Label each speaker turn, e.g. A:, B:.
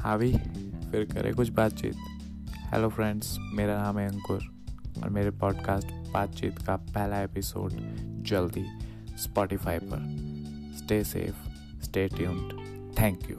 A: हावी, फिर करें कुछ बातचीत। हेलो फ्रेंड्स मेरा नाम है अंकुर और मेरे पॉडकास्ट बातचीत का पहला एपिसोड जल्दी स्पॉटिफाई पर। Stay safe stay tuned thank you